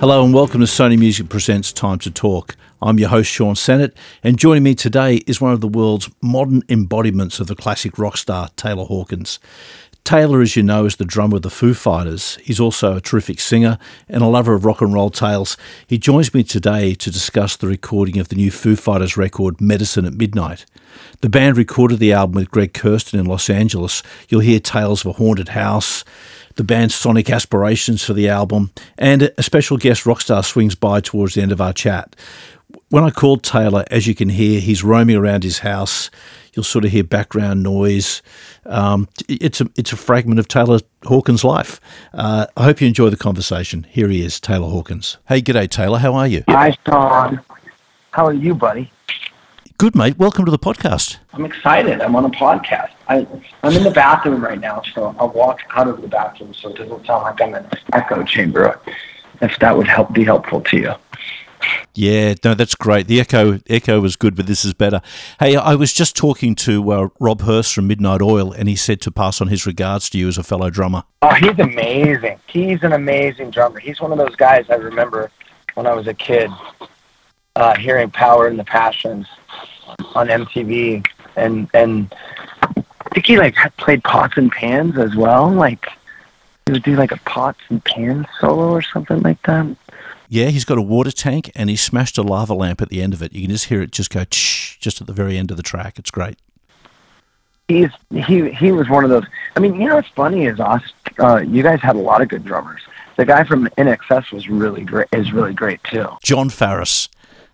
Hello and welcome to Sony Music Presents Time to Talk. I'm your host, Sean Sennett, and joining me today is one of the world's modern embodiments of the classic rock star, Taylor Hawkins. Taylor, as you know, is the drummer of the Foo Fighters. He's also a terrific singer and a lover of rock and roll tales. He joins me today to discuss the recording of the new Foo Fighters record, Medicine at Midnight. The band recorded the album with Greg Kurstin in Los Angeles. You'll hear tales of a haunted house, the band's sonic aspirations for the album, and a special guest rock star swings by towards the end of our chat. When I called Taylor, as you can hear, he's roaming around his house. You'll sort of hear background noise. Um, it's a it's a fragment of Taylor Hawkins' life. Uh, I hope you enjoy the conversation. Here he is, Taylor Hawkins. Hey, g'day, Taylor. How are you? Hi, Sean. How are you, buddy? Good, mate. Welcome to the podcast. I'm excited. I'm on a podcast. I, I'm in the bathroom right now, so I'll walk out of the bathroom so it doesn't sound like I'm in an echo chamber. If that would help be helpful to you. Yeah, no, that's great. The echo echo was good, but this is better. Hey, I was just talking to uh, Rob Hirst from Midnight Oil, and he said to pass on his regards to you as a fellow drummer. Oh, he's amazing. He's an amazing drummer. He's one of those guys I remember when I was a kid, uh, hearing Power and the Passions on MTV, and and I think he like played pots and pans as well. Like he would do like a pots and pans solo or something like that. Yeah, he's got a water tank and he smashed a lava lamp at the end of it. You can just hear it just go just at the very end of the track. It's great. He's he he was one of those. I mean, you know what's funny is us. Uh, you guys had a lot of good drummers. The guy from INXS was really great. Is really great too. Jon Farriss,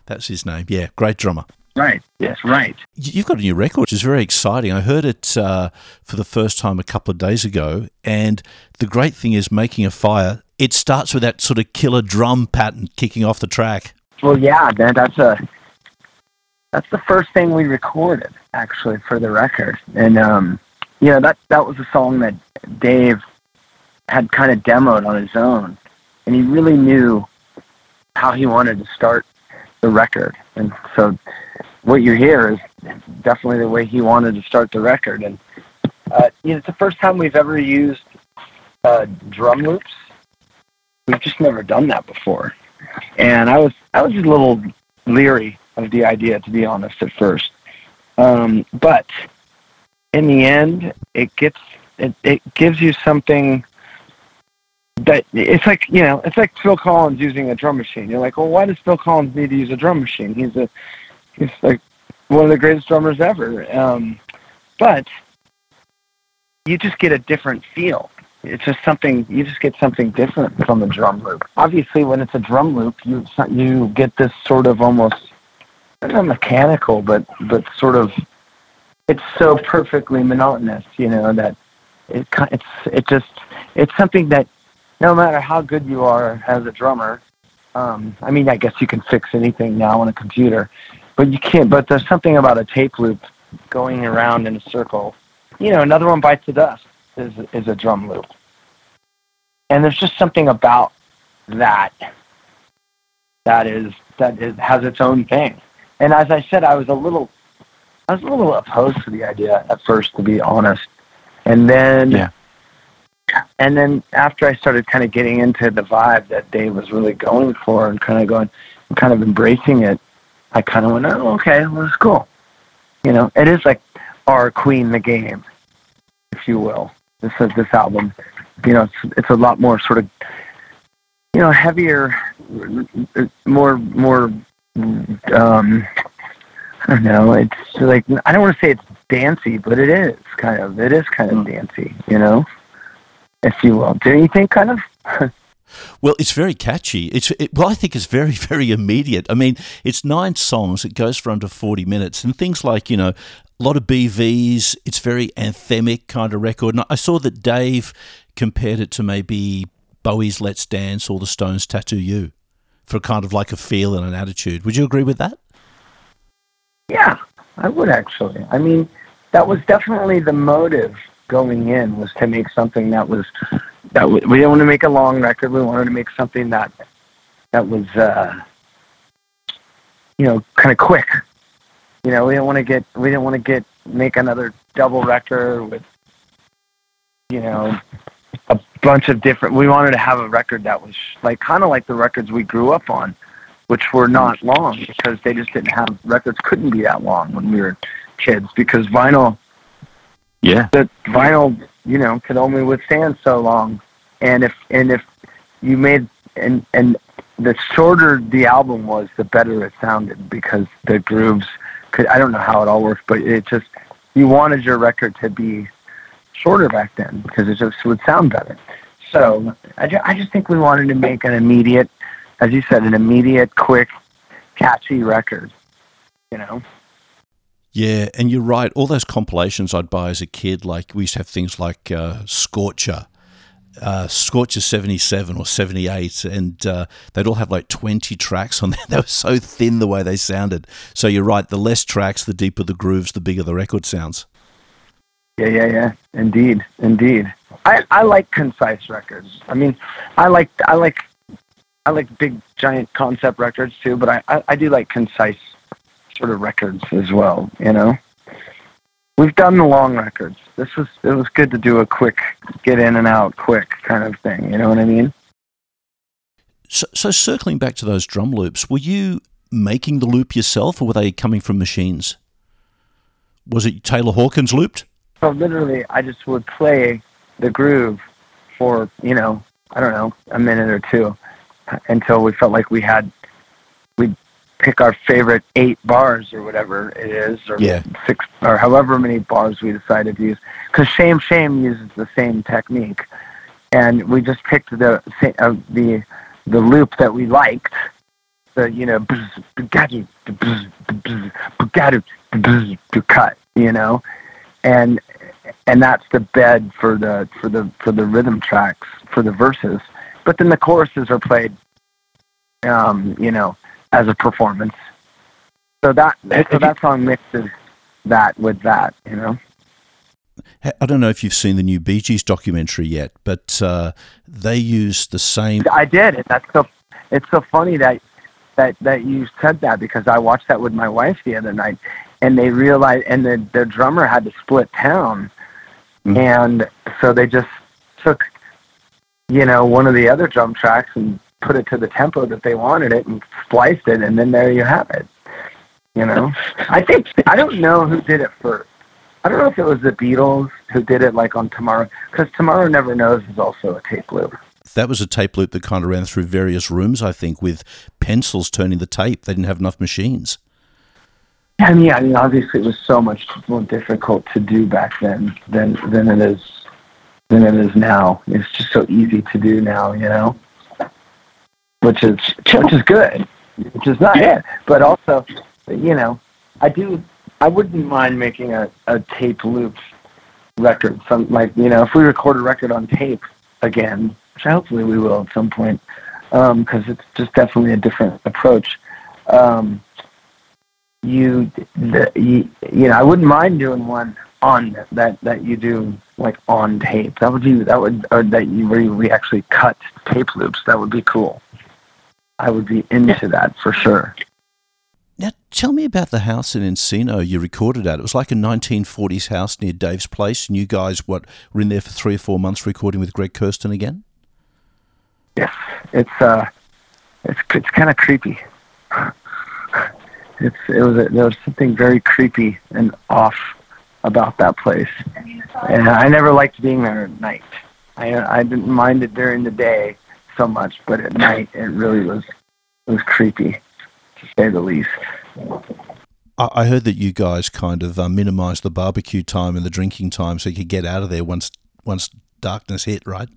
that's his name. Yeah, great drummer. Right. Yes. Right. You've got a new record, which is very exciting. I heard it uh, for the first time a couple of days ago, and the great thing is making a fire. It starts with that sort of killer drum pattern kicking off the track. Well, yeah, man, that's a that's the first thing we recorded actually for the record, and um, you know that that was a song that Dave had kind of demoed on his own, and he really knew how he wanted to start the record, and so what you hear is definitely the way he wanted to start the record. And uh, you know, it's the first time we've ever used uh, drum loops. We've just never done that before, and I was I was a little leery of the idea, to be honest, at first. Um, but in the end, it gets it, it gives you something that it's like you know it's like Phil Collins using a drum machine. You're like, well, why does Phil Collins need to use a drum machine? He's a he's like one of the greatest drummers ever. Um, but you just get a different feel. It's just something you just get something different from the drum loop. Obviously, when it's a drum loop, you you get this sort of almost not mechanical, but but sort of it's so perfectly monotonous, you know, that it it's it just it's something that no matter how good you are as a drummer, um, I mean, I guess you can fix anything now on a computer but you can't. But there's something about a tape loop going around in a circle. You know, another one bites the dust is is a drum loop, and there's just something about that that is that is has its own thing. And as I said, I was a little I was a little opposed to the idea at first, to be honest, and then. Yeah. And then after I started kind of getting into the vibe that Dave was really going for and kind of going, kind of embracing it, I kind of went, oh, okay, well, it's cool. You know, it is like our Queen the Game, if you will. This is this album. You know, it's it's a lot more sort of, you know, heavier, more more. Um, I don't know. It's like I don't want to say it's dancey, but it is kind of. It is kind of mm. dancey, you know, if you will. Do you think kind of? Well, it's very catchy. It's it, well, I think it's very very immediate. I mean, it's nine songs. It goes for under forty minutes, and things like you know a lot of BVs. It's very anthemic kind of record. And I saw that Dave compared it to maybe Bowie's Let's Dance or the Stones' Tattoo You for kind of like a feel and an attitude. Would you agree with that? Yeah, I would actually. I mean, that was definitely the motive going in was to make something that was that we, we didn't want to make a long record. We wanted to make something that that was uh, you know kind of quick. You know, we didn't want to get we didn't want to get make another double record with you know a bunch of different. We wanted to have a record that was like kind of like the records we grew up on, which were not long because they just didn't have records couldn't be that long when we were kids because vinyl. Yeah. The vinyl, you know, could only withstand so long, and if and if you made and and the shorter the album was, the better it sounded because the grooves could. I don't know how it all works, but it just you wanted your record to be shorter back then because it just would sound better. So I, ju- I just think we wanted to make an immediate, as you said, an immediate, quick, catchy record. You know. Yeah, and you're right. All those compilations I'd buy as a kid, like we used to have things like uh, Scorcher, uh, Scorcher 77 or 78, and uh, they'd all have like 20 tracks on there. They were so thin the way they sounded. So you're right. The less tracks, the deeper the grooves, the bigger the record sounds. Yeah, yeah, yeah. Indeed, indeed. I I like concise records. I mean, I like I like I like big giant concept records too, but I I, I do like concise sort of records as well. You know, we've done the long records. This was it was good to do a quick get in and out quick kind of thing. You know what I mean? So, so circling back to those drum loops, were you making the loop yourself, or were they coming from machines? Was it Taylor Hawkins looped? So literally, I just would play the groove for you know I don't know a minute or two uh, until we felt like we had pick our favorite eight bars or whatever it is or Yeah. six or however many bars we decided to use because shame shame uses the same technique. And we just picked the uh, the the loop that we liked the you know bzz, bugatti, bzz, bzz, bugatti, bzz, to cut you know? And and that's the bed for the for the for the rhythm tracks for the verses. But then the choruses are played um you know as a performance so that so that song mixes that with that you know I don't know if you've seen the new Bee Gees documentary yet, but uh, they use the same. I did and that's so it's so funny that that that you said that because I watched that with my wife the other night and they realized and the the drummer had to split town Mhm. and so they just took you know one of the other drum tracks and put it to the tempo that they wanted it and spliced it and then there you have it you know i think i don't know who did it first i don't know if it was the beatles who did it like on tomorrow because tomorrow never knows is also a tape loop That was a tape loop that kind of ran through various rooms, I think, with pencils turning the tape. They didn't have enough machines. I mean, I mean, obviously, it was so much more difficult to do back then than than it is than it is now. It's just so easy to do now, you know, which is which is good, which is not it. But also, you know, I do. I wouldn't mind making a a tape loop record. Some like you know, if we record a record on tape again, which hopefully we will at some point, because it's just definitely a different approach. Um, you, the, you, you know, I wouldn't mind doing one on that that you do like on tape. That would be that would or that you where we actually cut tape loops. That would be cool. I would be into that for sure. Now, tell me about the house in Encino you recorded at. It was like a 1940s house near Dave's place, and you guys, what, were in there for three or four months recording with Greg Kurstin again? Yes, it's uh, it's it's kind of creepy. It's it was a, there was something very creepy and off about that place, and I never liked being there at night. I I didn't mind it during the day so much, but at night it really was it was creepy, to say the least. I heard that you guys kind of uh, minimised the barbecue time and the drinking time so you could get out of there once once darkness hit, right?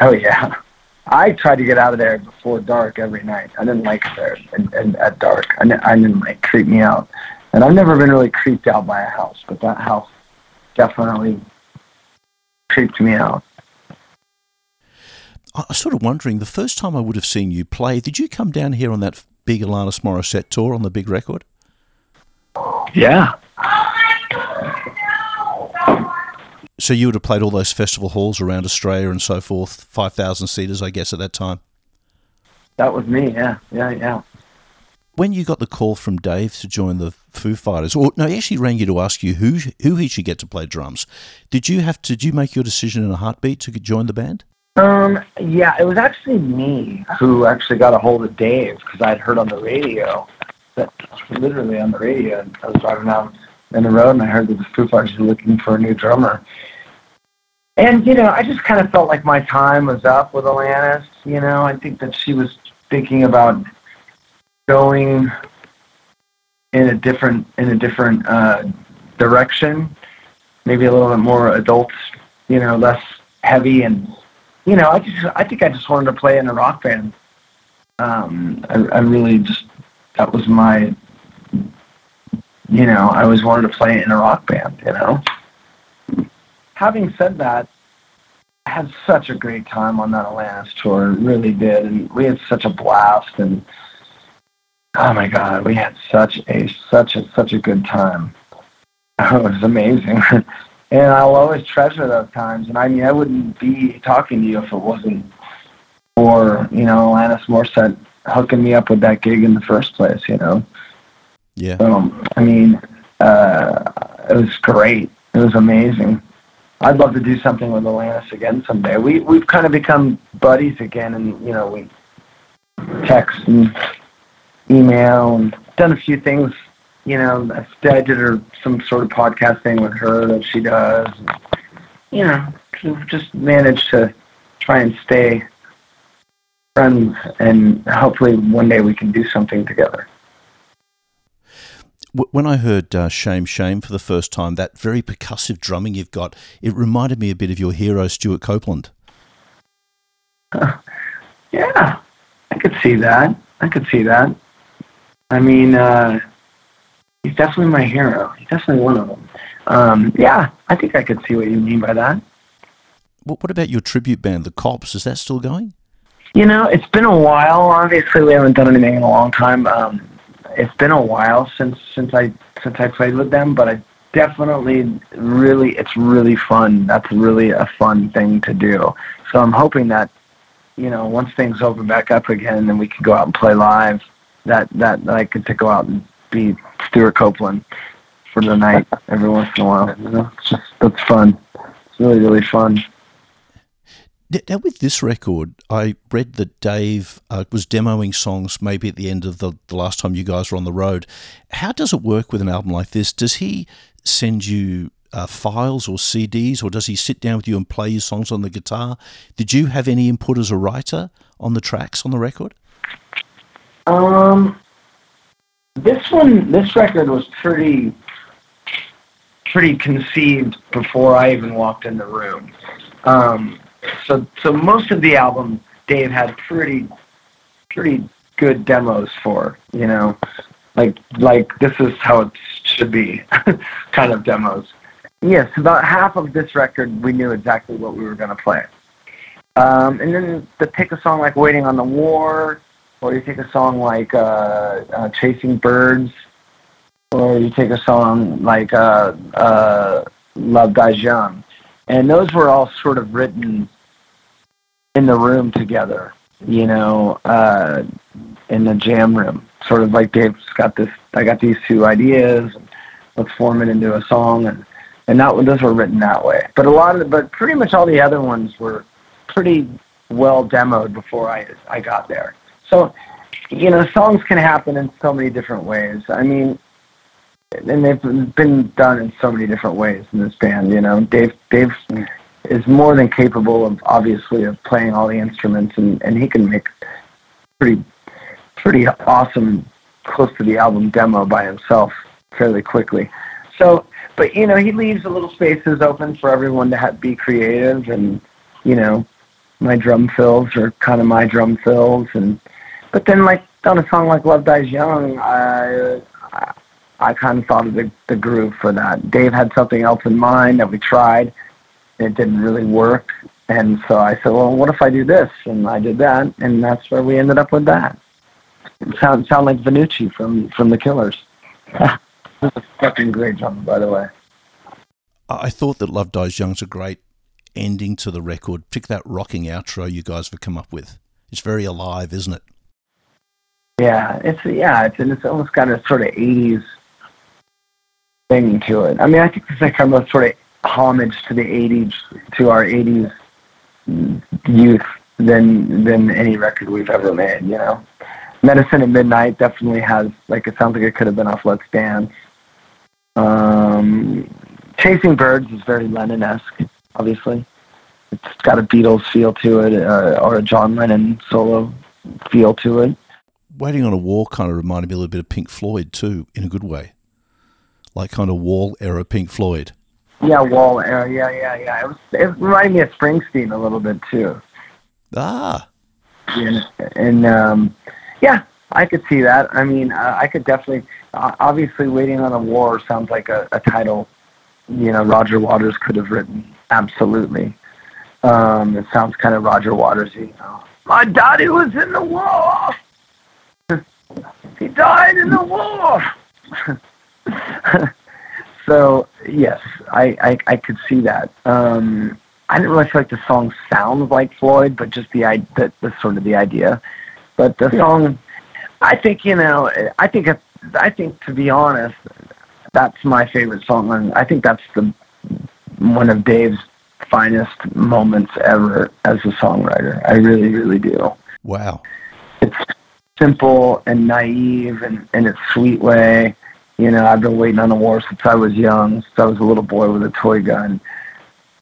Oh yeah. I tried to get out of there before dark every night. I didn't like it there and, and at dark. I, didn't- I didn't like creep me out. And I've never been really creeped out by a house, but that house definitely creeped me out. I was sort of wondering, the first time I would have seen you play, did you come down here on that big Alanis Morissette tour on the big record? Yeah. So you would have played all those festival halls around Australia and so forth, 5,000 seaters, I guess, at that time. That was me, yeah. Yeah, yeah. when you got the call from Dave to join the Foo Fighters, or no, he actually rang you to ask you who who he should get to play drums. Did you have to? Did you make your decision in a heartbeat to join the band? Um, yeah, it was actually me who actually got a hold of Dave because I'd heard on the radio that literally on the radio. I was driving down in the road and I heard that the Foo Fighters were looking for a new drummer. And you know, I just kind of felt like my time was up with Alanis. You know, I think that she was thinking about going in a different in a different uh, direction, maybe a little bit more adult, you know, less heavy and you know, I just I think I just wanted to play in a rock band. Um, I, I really just that was my you know, I always wanted to play in a rock band, you know. Having said that, I had such a great time on that Alanis tour, really did, and we had such a blast and oh my god, we had such a such a such a good time. it was amazing. and I'll always treasure those times. And I mean, I wouldn't be talking to you if it wasn't for you know Alanis Morissette hooking me up with that gig in the first place. You know. Yeah. Um, I mean, uh, it was great. It was amazing. I'd love to do something with Alanis again someday. We we've kind of become buddies again, and you know we text and email and done a few things you know, I did her some sort of podcast thing with her that she does. You know, just managed to try and stay friends, and hopefully one day we can do something together. When I heard uh, "Shame, Shame" for the first time, that very percussive drumming you've got, it reminded me a bit of your hero Stewart Copeland. Uh, yeah, I could see that. I could see that. I mean. Uh, he's definitely my hero. He's definitely one of them. Um, yeah, I think I could see what you mean by that. What, what about your tribute band, the Cops? Is that still going? You know, it's been a while. Obviously, we haven't done anything in a long time. Um, it's been a while since since I since I played with them, but I definitely really it's really fun. That's really a fun thing to do. So I'm hoping that you know once things open back up again and we can go out and play live, that that, that I could to go out and be Stewart Copeland for the night every once in a while. You know, it's just that's fun. It's really really fun. Now, with this record, I read that Dave uh, was demoing songs maybe at the end of the, the last time you guys were on the road. How does it work with an album like this? Does he send you uh, files or CDs, or does he sit down with you and play your songs on the guitar? Did you have any input as a writer on the tracks on the record? Um, this one, this record was pretty, pretty conceived before I even walked in the room. Um, so, so most of the album, Dave had pretty, pretty good demos for. You know, like like this is how it should be, kind of demos. Yes, about half of this record, we knew exactly what we were going to play. Um, and then to pick a song like "Waiting on the War," or you take a song like uh, uh, "Chasing Birds," or you take a song like uh, uh, "Love Dies Young," and those were all sort of written in the room together, you know, uh, in the jam room. Sort of like Dave's got this. I got these two ideas. Let's form it into a song, and and that those were written that way. But a lot of, but pretty much all the other ones were pretty well demoed before I I got there. So, you know, songs can happen in so many different ways. I mean, and they've been done in so many different ways in this band. You know, Dave Dave is more than capable of obviously of playing all the instruments, and and he can make pretty pretty awesome close to the album demo by himself fairly quickly. So, but you know, he leaves a little spaces open for everyone to have, be creative, and you know, my drum fills are kind of my drum fills, and but then, like on a song like "Love Dies Young," I I, kind of thought of the, the groove for that. Dave had something else in mind that we tried. It didn't really work, and so I said, "Well, what if I do this?" And I did that, and that's where we ended up with that. It sound sound like Vannucci from from the Killers. is a fucking great drummer, by the way. I thought that "Love Dies Young's a great ending to the record. Pick that rocking outro you guys have come up with. It's very alive, isn't it? Yeah, it's yeah, it's and it's almost got a sort of '80s thing to it. I mean, I think it's like our most sort of homage to the '80s, to our '80s youth than than any record we've ever made. You know, Medicine at Midnight definitely has like it sounds like it could have been off Let's Dance. Um, Chasing Birds is very Lennon-esque, obviously. It's got a Beatles feel to it, uh, or a John Lennon solo feel to it. Waiting on a War kind of reminded me a little bit of Pink Floyd too, in a good way, like kind of Wall era Pink Floyd. Yeah, Wall era. Yeah, yeah, yeah. It was. It reminded me of Springsteen a little bit too. Ah. And, and um, yeah, I could see that. I mean, uh, I could definitely. Uh, obviously, "Waiting on a War" sounds like a, a title. You know, Roger Waters could have written. Absolutely. Um, it sounds kind of Roger Watersy. You know, my daddy was in the war. He died in the war. so yes, I, I I could see that. Um, I didn't really feel like the song sounds like Floyd, but just the the, the sort of the idea. But the song, I think you know, I think I think to be honest, that's my favorite song, and I think that's the one of Dave's finest moments ever as a songwriter. I really, really do. Wow. Simple and naive and in its sweet way. You know, I've been waiting on the war since I was young, since I was a little boy with a toy gun.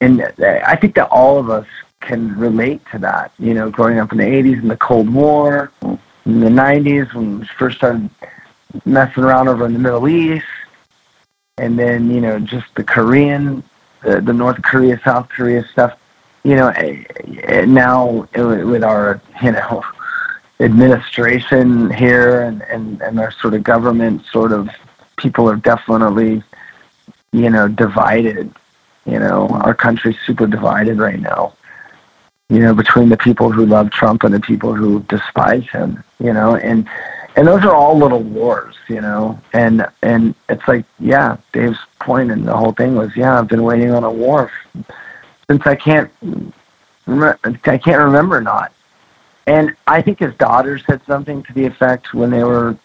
And I think that all of us can relate to that. You know, growing up in the 80s in the Cold War, in the 90s when we first started messing around over in the Middle East, and then, you know, just the Korean the, the North Korea, South Korea stuff. You know, eh, eh, now with our you know administration here and, and, and our sort of government sort of people are definitely you know divided. You know, our country's super divided right now. You know, between the people who love Trump and the people who despise him. You know, and and those are all little wars, you know. And and it's like, yeah, Dave's point and the whole thing was, yeah, I've been waiting on a war since I can't, I can't remember not. And I think his daughter said something to the effect when they were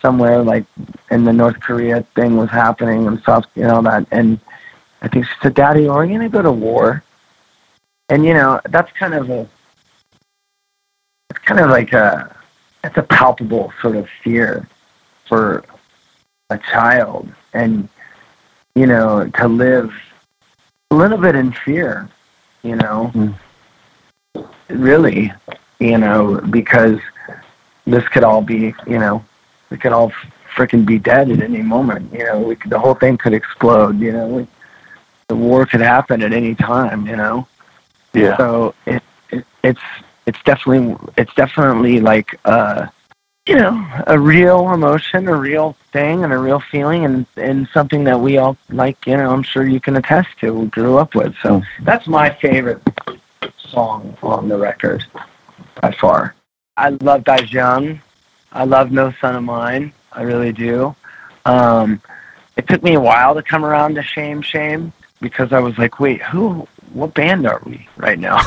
somewhere like in the North Korea thing was happening and stuff, you know that. And I think she said, "Daddy, are we going to go to war?" And you know, that's kind of a, it's kind of like a that's a palpable sort of fear for a child and you know to live a little bit in fear you know mm. really you know because this could all be you know we could all freaking be dead at any moment you know we could, the whole thing could explode you know we, the war could happen at any time you know yeah so it, it it's it's definitely it's definitely like uh you know a real emotion, a real thing, and a real feeling, and and something that we all like. You know, I'm sure you can attest to. We grew up with. So that's my favorite song on the record by far. I love Dies Young. I love No Son of Mine. I really do. Um, it took me a while to come around to Shame Shame because I was like, wait, who? What band are we right now?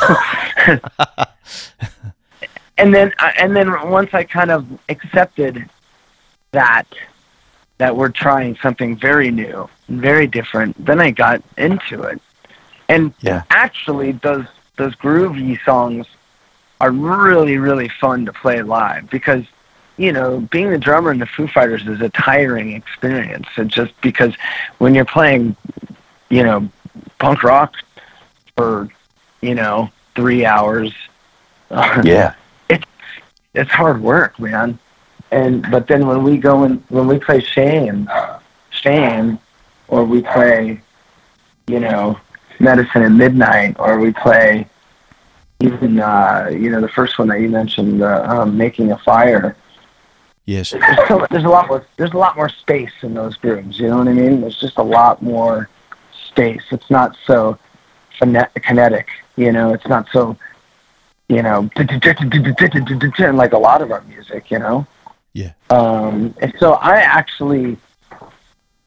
and then uh, and then once I kind of accepted that that we're trying something very new and very different, then I got into it. And yeah. actually, those those groovy songs are really really fun to play live because you know being the drummer in the Foo Fighters is a tiring experience. It's just because when you're playing, you know, punk rock for you know three hours. yeah it's it's hard work, man. And but then when we go and when we play Shame, Shame, or we play, you know, Medicine at Midnight, or we play even uh, you know the first one that you mentioned, uh, um, Making a Fire. Yes. There's, a lot more. There's a lot more space in those grooves. You know what I mean? There's just a lot more space. It's not so kinetic. You know, it's not so you know, like a lot of our music, you know. Yeah. Um, and so I actually,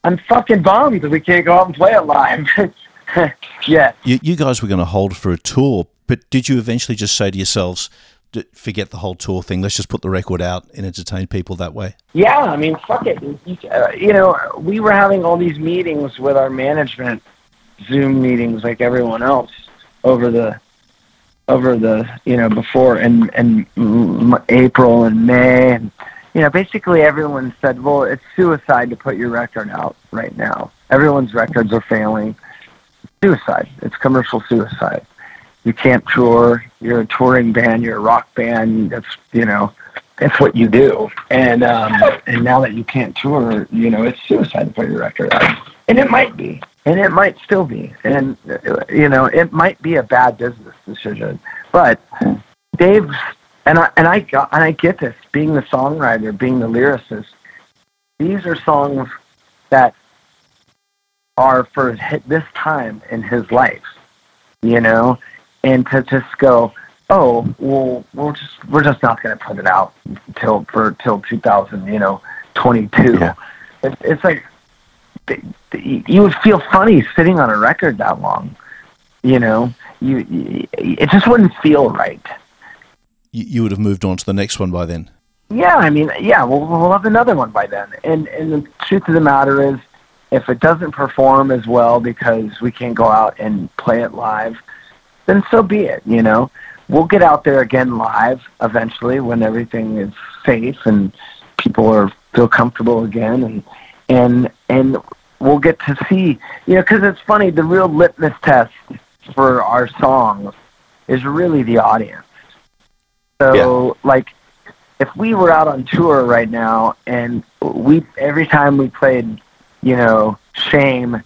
I'm fucking bummed that we can't go out and play it live. yeah. You, you guys were going to hold for a tour, but did you eventually just say to yourselves, forget the whole tour thing. Let's just put the record out and entertain people that way. Yeah, I mean, fuck it. Uh, you know, we were having all these meetings with our management, Zoom meetings like everyone else over the over the you know before and and April and May and you know basically everyone said well it's suicide to put your record out right now everyone's records are failing suicide it's commercial suicide you can't tour. You're a touring band. You're a rock band. That's you know, that's what you do. And um, and now that you can't tour, you know, it's suicide to put your record out. And it might be, and it might still be, and you know, it might be a bad business decision. But Dave and I and I got, and I get this. Being the songwriter, being the lyricist, these are songs that are for this time in his life. You know, and to just go, oh, well, we're just we're just not going to put it out till for till 2000, you know, 22. Yeah. It, it's like you would feel funny sitting on a record that long, you know. You, you it just wouldn't feel right. You, you would have moved on to the next one by then. Yeah, I mean, yeah, we'll we'll have another one by then. And and the truth of the matter is, if it doesn't perform as well because we can't go out and play it live, then so be it. You know, we'll get out there again live eventually when everything is safe and people are feel comfortable again, and and and we'll get to see. You know, because it's funny. The real litmus test for our songs is really the audience. So, yeah. like, if we were out on tour right now and we every time we played, you know, Shame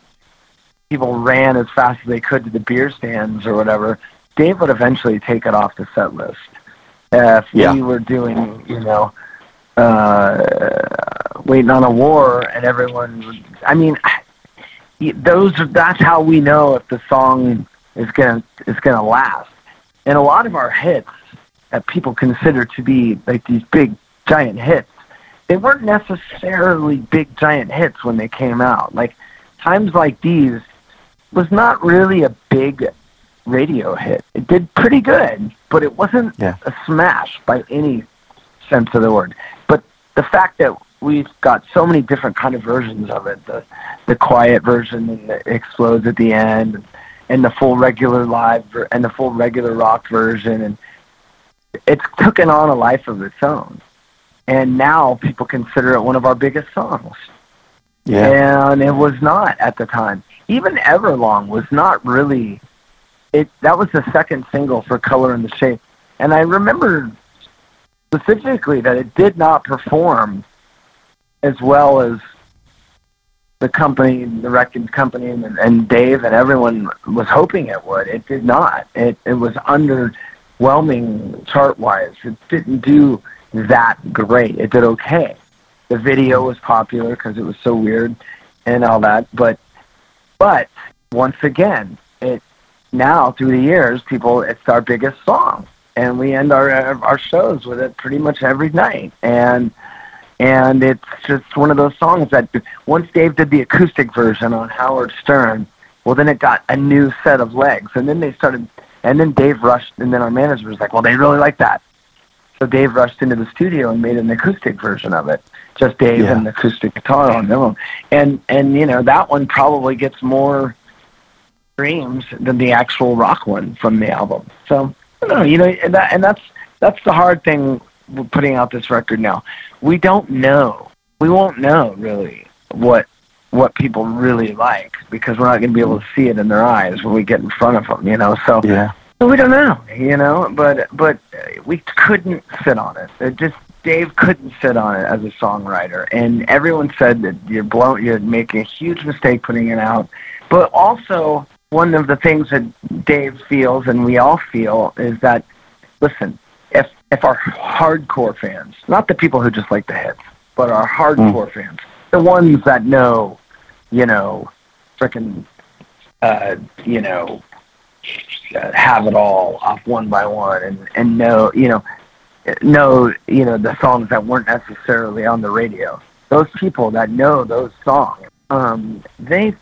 people ran as fast as they could to the beer stands or whatever, Dave would eventually take it off the set list. Uh, if yeah. we were doing, you know, uh, waiting on a war and everyone, would, I mean, those that's how we know if the song is gonna is gonna last. And a lot of our hits that people consider to be like these big giant hits, they weren't necessarily big giant hits when they came out. Like times like these was not really a big radio hit. It did pretty good, but it wasn't yeah. a smash by any sense of the word. But the fact that we've got so many different kind of versions of it, the the quiet version and the explodes at the end, and the full regular live ver- and the full regular rock version, and it's taken on a life of its own. And now people consider it one of our biggest songs. Yeah. And it was not at the time even Everlong was not really it that was the second single for Color and the Shape. And I remember specifically that it did not perform as well as the company, the record company, and, and Dave and everyone was hoping it would. It did not. It it was underwhelming chart wise. It didn't do that great. It did okay. The video was popular because it was so weird and all that, but but once again, it now through the years, people it's our biggest song, and we end our our shows with it pretty much every night, and and it's just one of those songs that once Dave did the acoustic version on Howard Stern, well then it got a new set of legs, and then they started, and then Dave rushed, and then our manager was like, well they really like that, so Dave rushed into the studio and made an acoustic version of it, just Dave yeah. and the acoustic guitar on them. And and you know that one probably gets more streams than the actual rock one from the album. So I know, you know, and, that, and that's that's the hard thing with putting out this record now. We don't know. We won't know really what what people really like because we're not going to be able to see it in their eyes when we get in front of them. You know, so yeah. We don't know, you know, but but we couldn't sit on it. It just Dave couldn't sit on it as a songwriter, and everyone said that you're blow, you're making a huge mistake putting it out. But also, one of the things that Dave feels, and we all feel, is that listen, if if our hardcore fans, not the people who just like the hits, but our hardcore mm. fans, the ones that know, you know, freaking, uh, you know, uh, have it all off one by one and and know you know know you know the songs that weren't necessarily on the radio. Those people that know those songs, um, they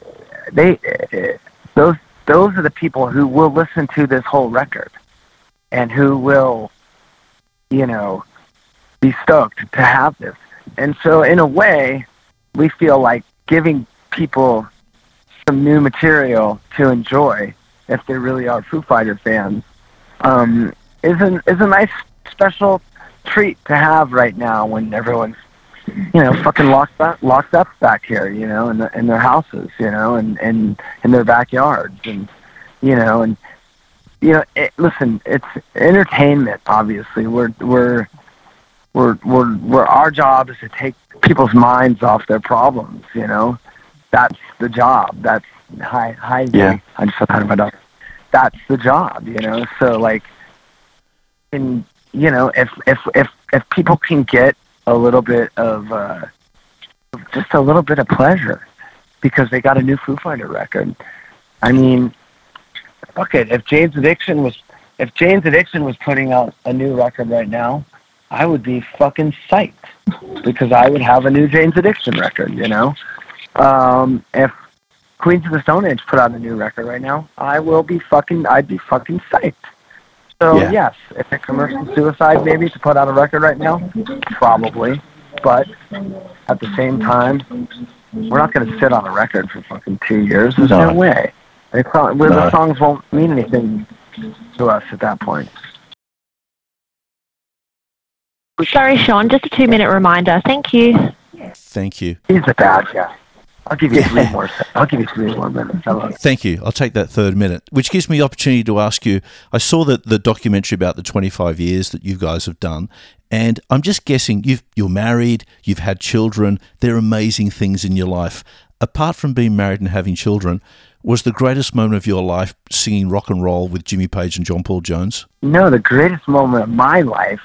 they those those are the people who will listen to this whole record and who will you know, be stoked to have this. And so, in a way, we feel like giving people some new material to enjoy if they really are Foo Fighter fans um, is a is a nice special treat to have right now when everyone's you know fucking locked up locked up back here you know in the, in their houses you know and and in their backyards and you know and you know it, listen it's entertainment obviously. We're we're we're we're we're our job is to take people's minds off their problems you know. That's the job. That's hi hi Yeah. I just said hi to my dog that's the job, you know. So like, and you know, if if if if people can get a little bit of uh, just a little bit of pleasure because they got a new Foo Fighter record, I mean, fuck it. If Jane's Addiction was if Jane's Addiction was putting out a new record right now, I would be fucking psyched because I would have a new Jane's Addiction record, you know. Um, if Queens of the Stone Age put out a new record right now, I will be fucking, I'd be fucking psyched. So Yeah. yes, if a commercial suicide maybe to put out a record right now, probably. But at the same time, we're not going to sit on a record for fucking two years. There's no, No. way. They pro- well, No. The songs won't mean anything to us at that point. Sorry, Sean, just a two minute reminder. Thank you. Thank you. He's a bad guy. I'll give you three more. I'll give you three more minutes. Thank you. I'll take that third minute, which gives me the opportunity to ask you. I saw that the documentary about the 25 years that you guys have done, and I'm just guessing you've, you're married, you've had children, there are amazing things in your life. Apart from being married and having children, was the greatest moment of your life singing rock and roll with Jimmy Page and John Paul Jones? No, the greatest moment of my life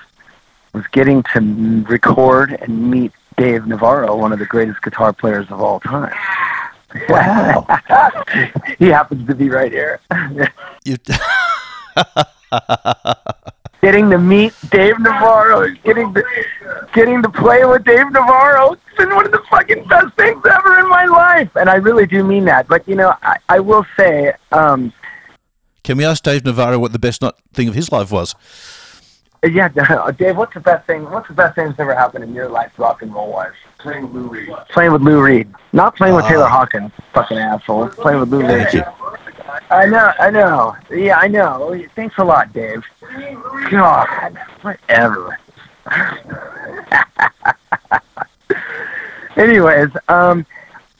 was getting to record and meet Dave Navarro, one of the greatest guitar players of all time. Wow. he happens to be right here. You, getting to meet Dave Navarro, getting to getting to play with Dave Navarro, it's been one of the fucking best things ever in my life. And I really do mean that. But you know, I, I will say, um, can we ask Dave Navarro what the best not thing of his life was? Yeah, Dave, what's the best thing? What's the best thing that's ever happened in your life, rock and roll wise? Playing with Lou Reed. Playing with Lou Reed, not playing with Ah. Taylor Hawkins, fucking asshole. Playing with Lou Reed. Thank you. I know, I know. Yeah, I know. Thanks a lot, Dave. God, whatever. Anyways, um,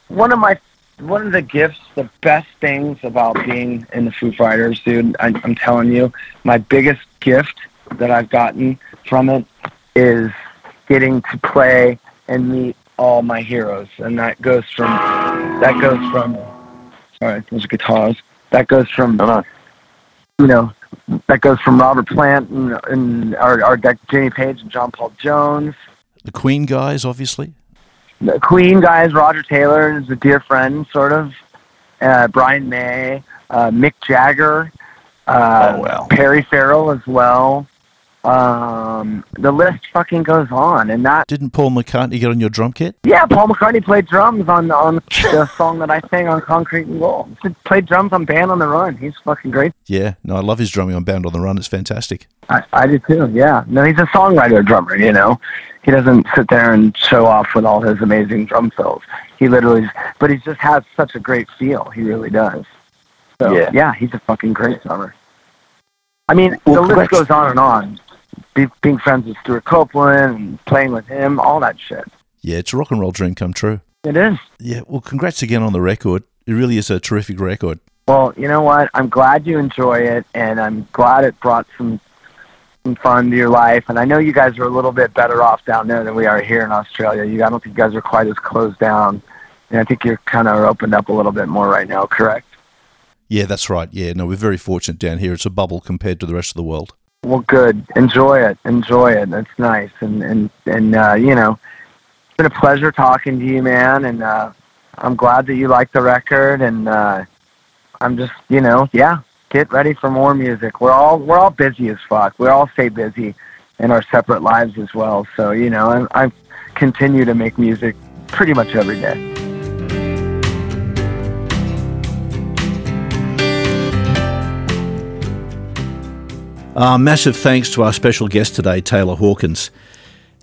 one of my one of the gifts, the best things about being in the Foo Fighters, dude. I, I'm telling you, my biggest gift that I've gotten from it is getting to play and meet all my heroes, and that goes from that goes from. Sorry, those are guitars. That goes from No, no. you know, that goes from Robert Plant and, and our, our deck, Jimmy Page and John Paul Jones. The Queen guys, obviously. The Queen guys, Roger Taylor is a dear friend, sort of. Uh, Brian May, uh, Mick Jagger, uh, Oh, wow. Perry Farrell as well. Um, the list fucking goes on, and that Didn't Paul McCartney get on your drum kit? yeah, Paul McCartney played drums on on the song that I sang on Concrete and Gold. He played drums on Band on the Run. He's fucking great. Yeah, no, I love his drumming on Bound on the Run. It's fantastic. I, I do too. Yeah. No, he's a songwriter drummer. You know, he doesn't sit there and show off with all his amazing drum fills. He literally, but he just has such a great feel. He really does. So Yeah. yeah, he's a fucking great drummer. I mean, Well, the list goes on and on. Be, being friends with Stewart Copeland and playing with him, all that shit. Yeah, it's a rock and roll dream come true. It is. Yeah, well, congrats again on the record. It really is a terrific record. Well, you know what? I'm glad you enjoy it, and I'm glad it brought some some fun to your life. And I know you guys are a little bit better off down there than we are here in Australia. You, I don't think you guys are quite as closed down. And I think you're kind of opened up a little bit more right now. Correct? Yeah, that's right. Yeah, no, we're very fortunate down here. It's a bubble compared to the rest of the world. Well, good. Enjoy it. Enjoy it. That's nice. And and and uh, you know, it's been a pleasure talking to you, man. And uh, I'm glad that you like the record. And uh, I'm just, you know, yeah, get ready for more music. We're all we're all busy as fuck. We all stay busy in our separate lives as well. So you know, I, I continue to make music pretty much every day. Uh, massive thanks to our special guest today, Taylor Hawkins.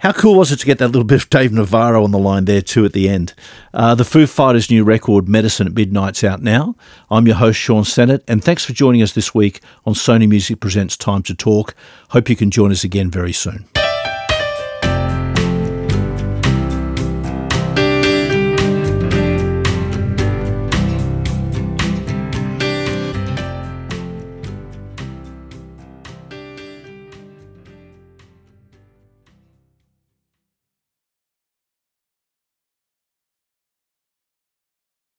How cool was it to get that little bit of Dave Navarro on the line there too at the end? Uh, the Foo Fighters' new record, Medicine at Midnight's out now. I'm your host, Sean Sennett, and thanks for joining us this week on Sony Music Presents Time to Talk. Hope you can join us again very soon.